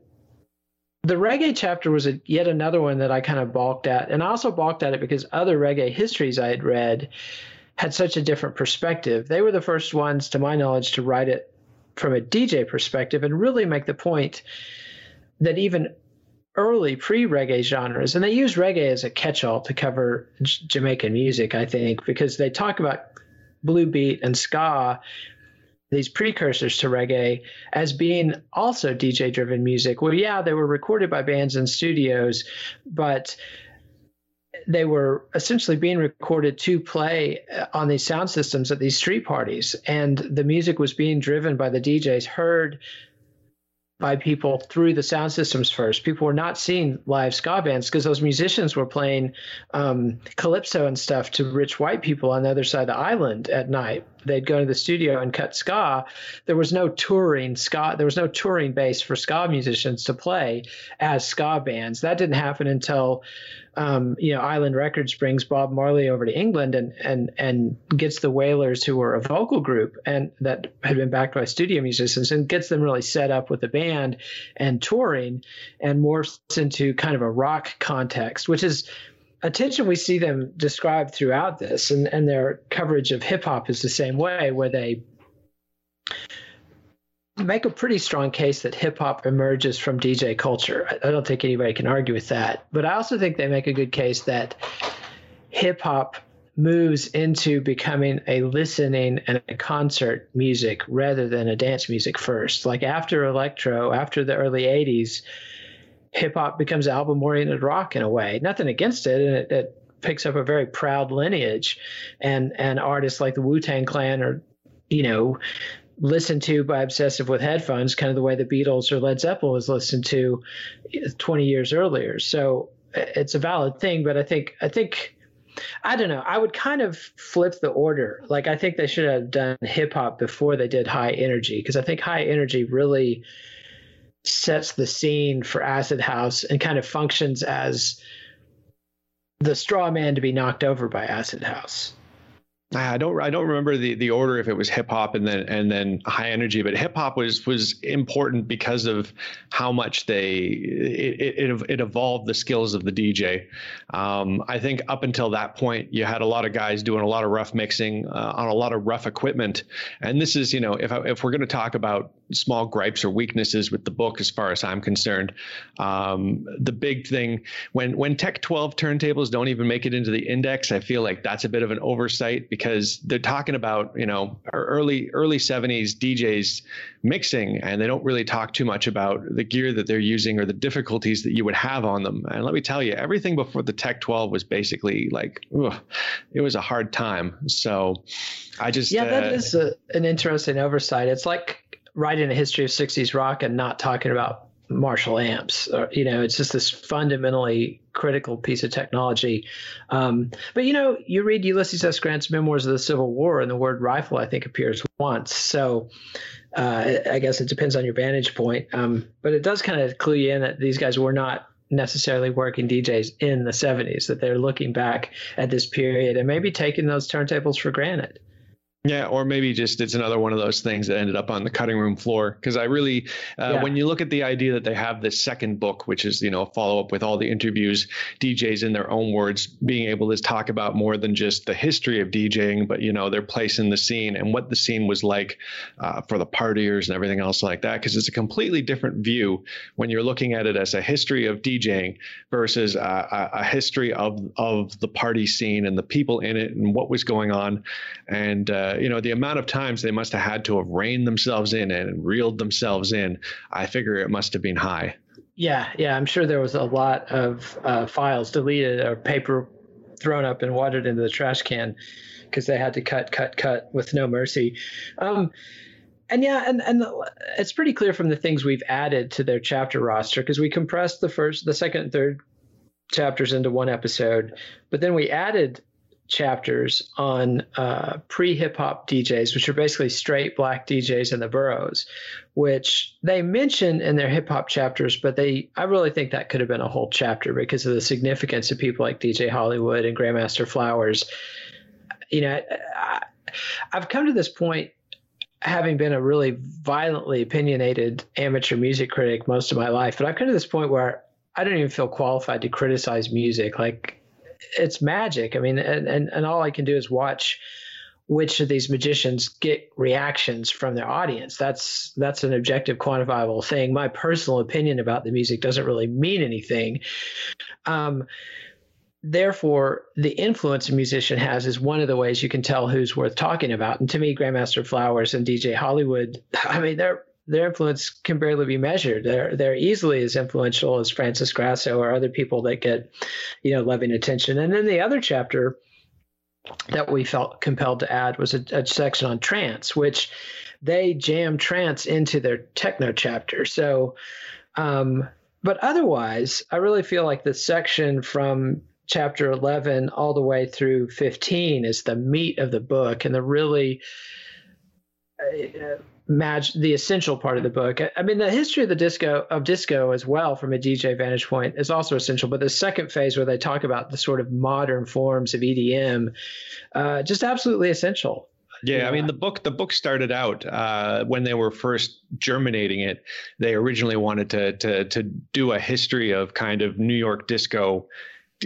the reggae chapter was a, yet another one that I kind of balked at, and I also balked at it because other reggae histories I had read had such a different perspective. They were the first ones, to my knowledge, to write it from a DJ perspective and really make the point that even early pre reggae genres, and they use reggae as a catch all to cover J- Jamaican music, I think, because they talk about blue beat and ska, these precursors to reggae, as being also DJ driven music. Well, yeah, they were recorded by bands in studios, but they were essentially being recorded to play uh, on these sound systems at these street parties and the music was being driven by the DJs heard by people through the sound systems first. People were not seeing live ska bands because those musicians were playing um, calypso and stuff to rich white people on the other side of the island at night. They'd go to the studio and cut ska. There was no touring ska. There was no touring base for ska musicians to play as ska bands. That didn't happen until um, you know, Island Records brings Bob Marley over to England and and and gets the Wailers, who were a vocal group and that had been backed by studio musicians, and gets them really set up with the band and touring, and morphs into kind of a rock context, which is attention we see them described throughout this, and, and their coverage of hip hop is the same way, where they make a pretty strong case that hip hop emerges from DJ culture. I don't think anybody can argue with that. But I also think they make a good case that hip hop moves into becoming a listening and a concert music rather than a dance music first. Like after electro, after the early 80s, hip hop becomes album oriented rock in a way. Nothing against it, and it, it picks up a very proud lineage. And and artists like the Wu Tang Clan are, you know, listened to by obsessive with headphones, kind of the way the Beatles or Led Zeppelin was listened to 20 years earlier. So it's a valid thing, but I think I think I don't know. I would kind of flip the order. Like I think they should have done hip hop before they did high energy because I think high energy really sets the scene for acid house and kind of functions as the straw man to be knocked over by acid house. I don't I don't remember the the order if it was hip hop and then and then high energy, but hip hop was was important because of how much they it it, it evolved the skills of the DJ. Um, I think up until that point, you had a lot of guys doing a lot of rough mixing uh, on a lot of rough equipment, and this is you know if I, if we're going to talk about small gripes or weaknesses with the book, as far as I'm concerned, um, the big thing when when Tech 12 turntables don't even make it into the index, I feel like that's a bit of an oversight because they're talking about you know early early 70s DJs mixing and they don't really talk too much about the gear that they're using or the difficulties that you would have on them. And let me tell you, everything before the Tech 12 was basically like ugh, it was a hard time. So I just yeah, that uh, is a, an interesting oversight. It's like writing a history of 60s rock and not talking about Marshall amps. Or, you know, it's just this fundamentally critical piece of technology. Um, but you know, you read Ulysses S. Grant's Memoirs of the Civil War, and the word rifle I think appears once. So uh, I guess it depends on your vantage point. Um, but it does kind of clue you in that these guys were not necessarily working DJs in the 70s, that they're looking back at this period and maybe taking those turntables for granted. Yeah, or maybe just it's another one of those things that ended up on the cutting room floor. Because I really, uh, yeah. when you look at the idea that they have this second book, which is you know a follow up with all the interviews, DJs in their own words being able to talk about more than just the history of DJing, but you know their place in the scene and what the scene was like uh, for the partiers and everything else like that. Because it's a completely different view when you're looking at it as a history of DJing versus a, a history of of the party scene and the people in it and what was going on, and you know, the amount of times they must have had to have reined themselves in and reeled themselves in, I figure it must have been high. Yeah, yeah, I'm sure there was a lot of uh, files deleted or paper thrown up and watered into the trash can because they had to cut, cut, cut with no mercy. Um, and yeah, and and it's pretty clear from the things we've added to their chapter roster because we compressed the first, the second, and third chapters into one episode, but then we added chapters on uh, pre hip hop DJs, which are basically straight black DJs in the boroughs, which they mention in their hip hop chapters, but they I really think that could have been a whole chapter because of the significance of people like DJ Hollywood and Grandmaster Flowers. You know, I, I've come to this point having been a really violently opinionated amateur music critic most of my life, but I've come to this point where I don't even feel qualified to criticize music. Like it's magic. I mean, and, and, and all I can do is watch which of these magicians get reactions from their audience. That's that's an objective, quantifiable thing. My personal opinion about the music doesn't really mean anything. Um, therefore, the influence a musician has is one of the ways you can tell who's worth talking about. And to me, Grandmaster Flowers and DJ Hollywood, I mean, they're their influence can barely be measured. They're they're easily as influential as Francis Grasso or other people that get, you know, loving attention. And then the other chapter that we felt compelled to add was a, a section on trance, which they jam trance into their techno chapter. So, um, but otherwise, I really feel like the section from chapter 11 all the way through 15 is the meat of the book and the really uh, match the essential part of the book. I, mean, the history of the disco of disco as well, from a DJ vantage point, is also essential. But the second phase, where they talk about the sort of modern forms of EDM, uh, just absolutely essential. Yeah, yeah, I mean the book the book started out uh, when they were first germinating it. They originally wanted to to to do a history of kind of New York disco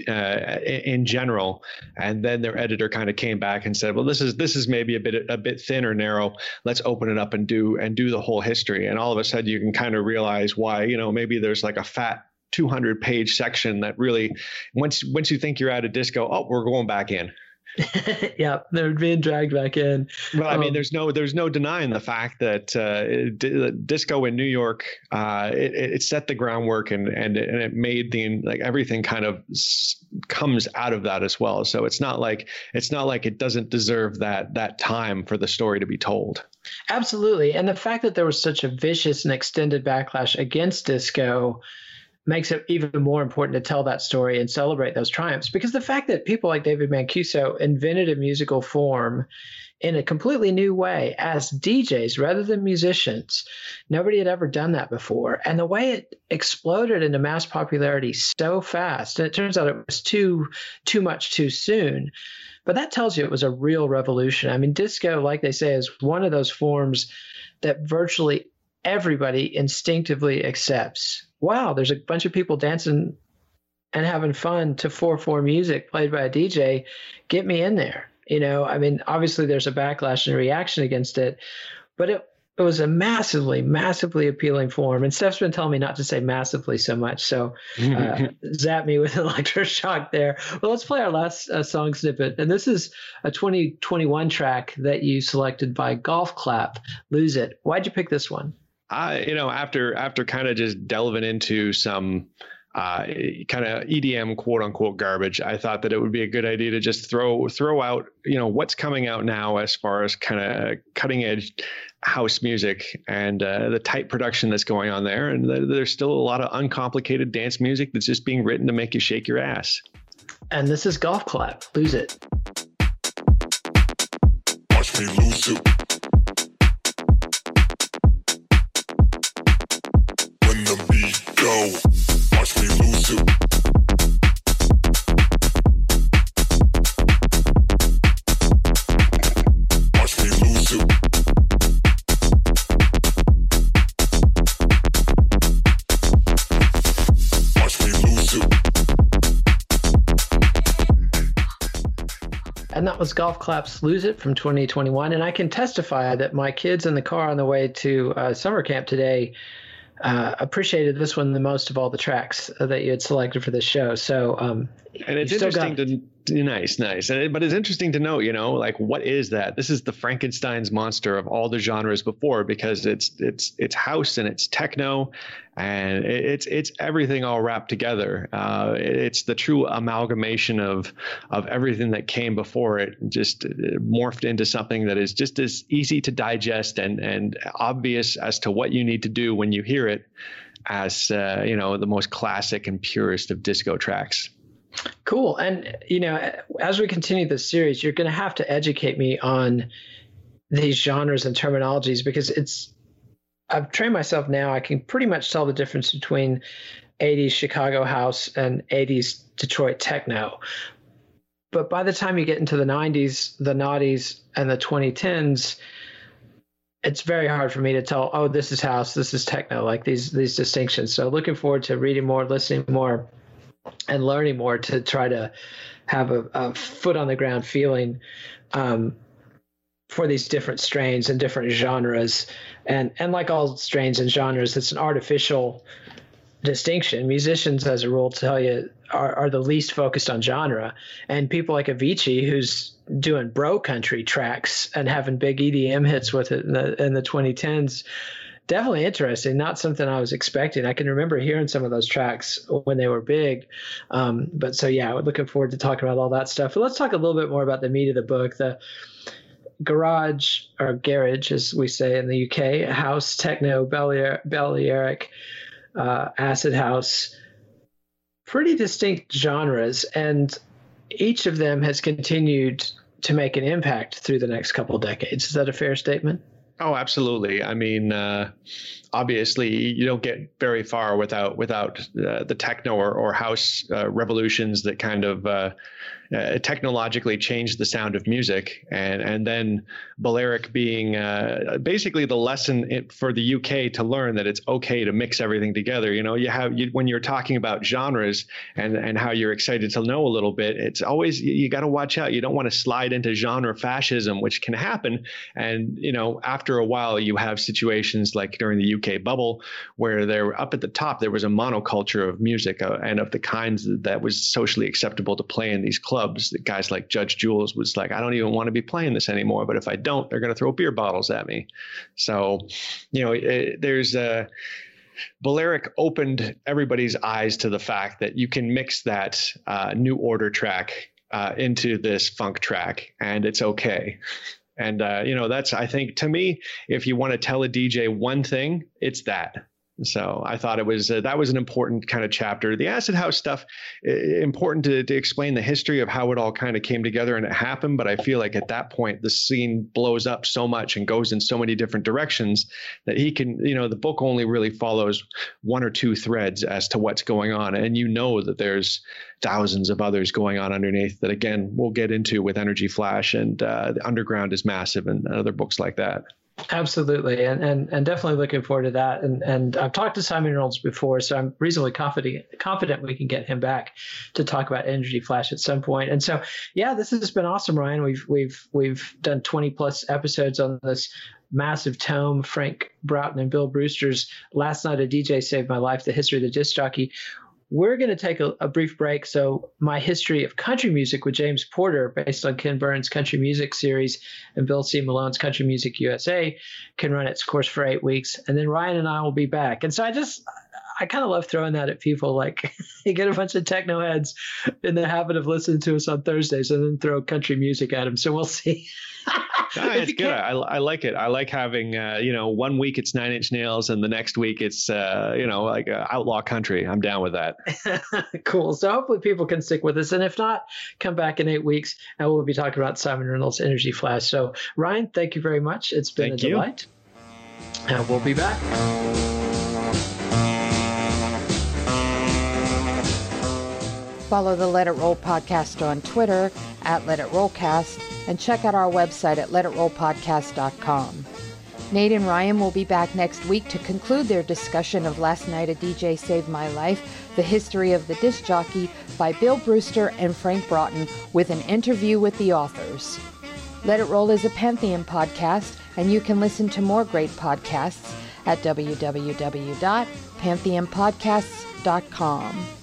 uh, in general. And then their editor kind of came back and said, "Well, this is this is maybe a bit a bit thin or narrow. Let's open it up and do and do the whole history." And all of a sudden, you can kind of realize why you know maybe there's like a fat 200 page section that really once once you think you're out of disco, oh, we're going back in. yeah, they're being dragged back in. Well, I mean, um, there's no there's no denying the fact that uh, d- disco in New York uh, it, it, set the groundwork and and it, and it made the like everything kind of s- comes out of that as well. So it's not like it's not like it doesn't deserve that that time for the story to be told. Absolutely, and the fact that there was such a vicious and extended backlash against disco makes it even more important to tell that story and celebrate those triumphs. Because the fact that people like David Mancuso invented a musical form in a completely new way as DJs rather than musicians, nobody had ever done that before. And the way it exploded into mass popularity so fast, and it turns out it was too too much too soon. But that tells you it was a real revolution. I mean, disco, like they say, is one of those forms that virtually everybody instinctively accepts wow, there's a bunch of people dancing and having fun to 4 4 music played by a DJ. Get me in there. You know, I mean, obviously there's a backlash and reaction against it, but it, it was a massively, massively appealing form. And Steph's been telling me not to say massively so much. So uh, zap me with electroshock there. Well, let's play our last uh, song snippet. And this is a 2021 track that you selected by Golf Clap, Lose It. Why'd you pick this one? I, you know, after after kind of just delving into some uh, kind of EDM quote unquote garbage, I thought that it would be a good idea to just throw throw out, you know, what's coming out now as far as kind of cutting edge house music and uh, the tight production that's going on there. And there's still a lot of uncomplicated dance music that's just being written to make you shake your ass. And this is Golf Clap. Lose it. Watch me lose it. That was Golf Claps Lose It from 2021. And I can testify that my kids in the car on the way to uh, summer camp today uh, appreciated this one the most of all the tracks that you had selected for this show. So, um, and it's interesting got, to Nice, nice. And, but it's interesting to note, you know, like what is that? This is the Frankenstein's monster of all the genres before because it's it's it's house and it's techno, and it's it's everything all wrapped together. Uh, it's the true amalgamation of of everything that came before it, just uh, morphed into something that is just as easy to digest and and obvious as to what you need to do when you hear it, as uh, you know the most classic and purest of disco tracks. Cool. And, you know, as we continue this series, you're going to have to educate me on these genres and terminologies because it's, I've trained myself now. I can pretty much tell the difference between 80s Chicago house and 80s Detroit techno. But by the time you get into the 90s, the noughties, and the 2010s, it's very hard for me to tell, oh, this is house, this is techno, like these these distinctions. So looking forward to reading more, listening more and learning more to try to have a, a foot on the ground feeling um, for these different strains and different genres. And and like all strains and genres, it's an artificial distinction. Musicians, as a rule, tell you are, are the least focused on genre, and people like Avicii, who's doing bro country tracks and having big EDM hits with it in the in the 2010s, definitely interesting. Not something I was expecting. I can remember hearing some of those tracks when they were big. Um, but so yeah, looking forward to talking about all that stuff. But let's talk a little bit more about the meat of the book. The garage or garage, as we say in the UK, house, techno, Balearic, uh, acid house, pretty distinct genres, and each of them has continued to make an impact through the next couple decades. Is that a fair statement? Oh, absolutely. I mean, uh, obviously, you don't get very far without without uh, the techno or, or house uh, revolutions that kind of uh, uh, technologically changed the sound of music, and and then Balearic being uh, basically the lesson for the UK to learn that it's okay to mix everything together. You know, you have you, when you're talking about genres and and how you're excited to know a little bit, it's always you, got to watch out. You don't want to slide into genre fascism, which can happen. And you know, after a while, you have situations like during the UK bubble where they're up at the top. There was a monoculture of music uh, and of the kinds that was socially acceptable to play in these clubs. The guys like Judge Jules was like, I don't even want to be playing this anymore. But if I don't, they're going to throw beer bottles at me. So, you know, it, there's a. Balearic opened everybody's eyes to the fact that you can mix that uh, new order track uh, into this funk track and it's okay. And, uh, you know, that's, I think to me, if you want to tell a DJ one thing, it's that so I thought it was uh, that was an important kind of chapter. The acid house stuff important to, to explain the history of how it all kind of came together and it happened. But I feel like at that point the scene blows up so much and goes in so many different directions that he can you know the book only really follows one or two threads as to what's going on, and you know that there's thousands of others going on underneath that again we'll get into with Energy Flash and uh, the Underground is massive and other books like that. Absolutely, and, and and definitely looking forward to that. And and I've talked to Simon Reynolds before, so I'm reasonably confident confident we can get him back to talk about Energy Flash at some point. And so, yeah, this has been awesome, Ryan. We've we've we've done 20 plus episodes on this massive tome, Frank Broughton and Bill Brewster's Last Night a DJ Saved My Life: The History of the Disc Jockey. We're going to take a, a, brief break. So, my history of country music with James Porter, based on Ken Burns' country music series and Bill C. Malone's Country Music USA, can run its course for eight weeks. And then Ryan and I will be back. And so, I just, I kind of love throwing that at people. Like, you get a bunch of techno heads in the habit of listening to us on Thursdays and then throw country music at them. So, we'll see. no, it's good. I, I like it. I like having, uh, you know, one week it's Nine Inch Nails and the next week it's, uh, you know, like uh, outlaw country. I'm down with that. cool. So hopefully people can stick with us. And if not, come back in eight weeks and we'll be talking about Simon Reynolds Energy Flash. So, Ryan, thank you very much. It's been thank a you. delight. And we'll be back. Follow the Let It Roll podcast on Twitter at Let It Rollcast and check out our website at letitrollpodcast.com. Nate and Ryan will be back next week to conclude their discussion of Last Night a DJ Saved My Life, the history of the disc jockey by Bill Brewster and Frank Broughton with an interview with the authors. Let It Roll is a Pantheon podcast, and you can listen to more great podcasts at www.pantheonpodcasts.com.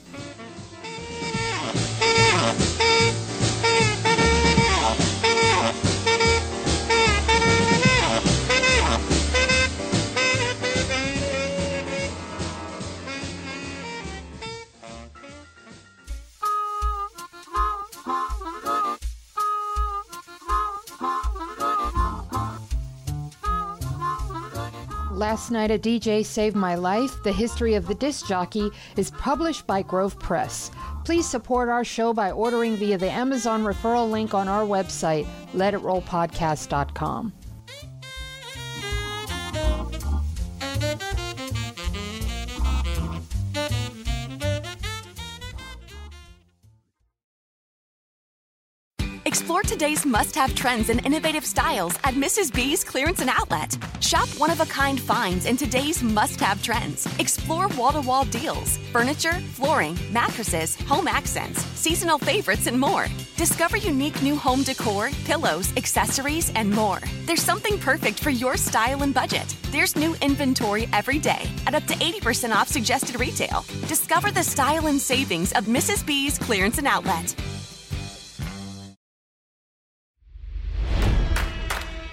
Last Night a DJ Saved My Life, The History of the Disc Jockey, is published by Grove Press. Please support our show by ordering via the Amazon referral link on our website, letitrollpodcast.com. today's must have trends and innovative styles at Mrs. B's Clearance and Outlet. Shop one of a kind finds in today's must have trends. Explore wall to wall deals, furniture, flooring, mattresses, home accents, seasonal favorites, and more. Discover unique new home decor, pillows, accessories, and more. There's something perfect for your style and budget. There's new inventory every day at up to 80% off suggested retail. Discover the style and savings of Mrs. B's Clearance and Outlet.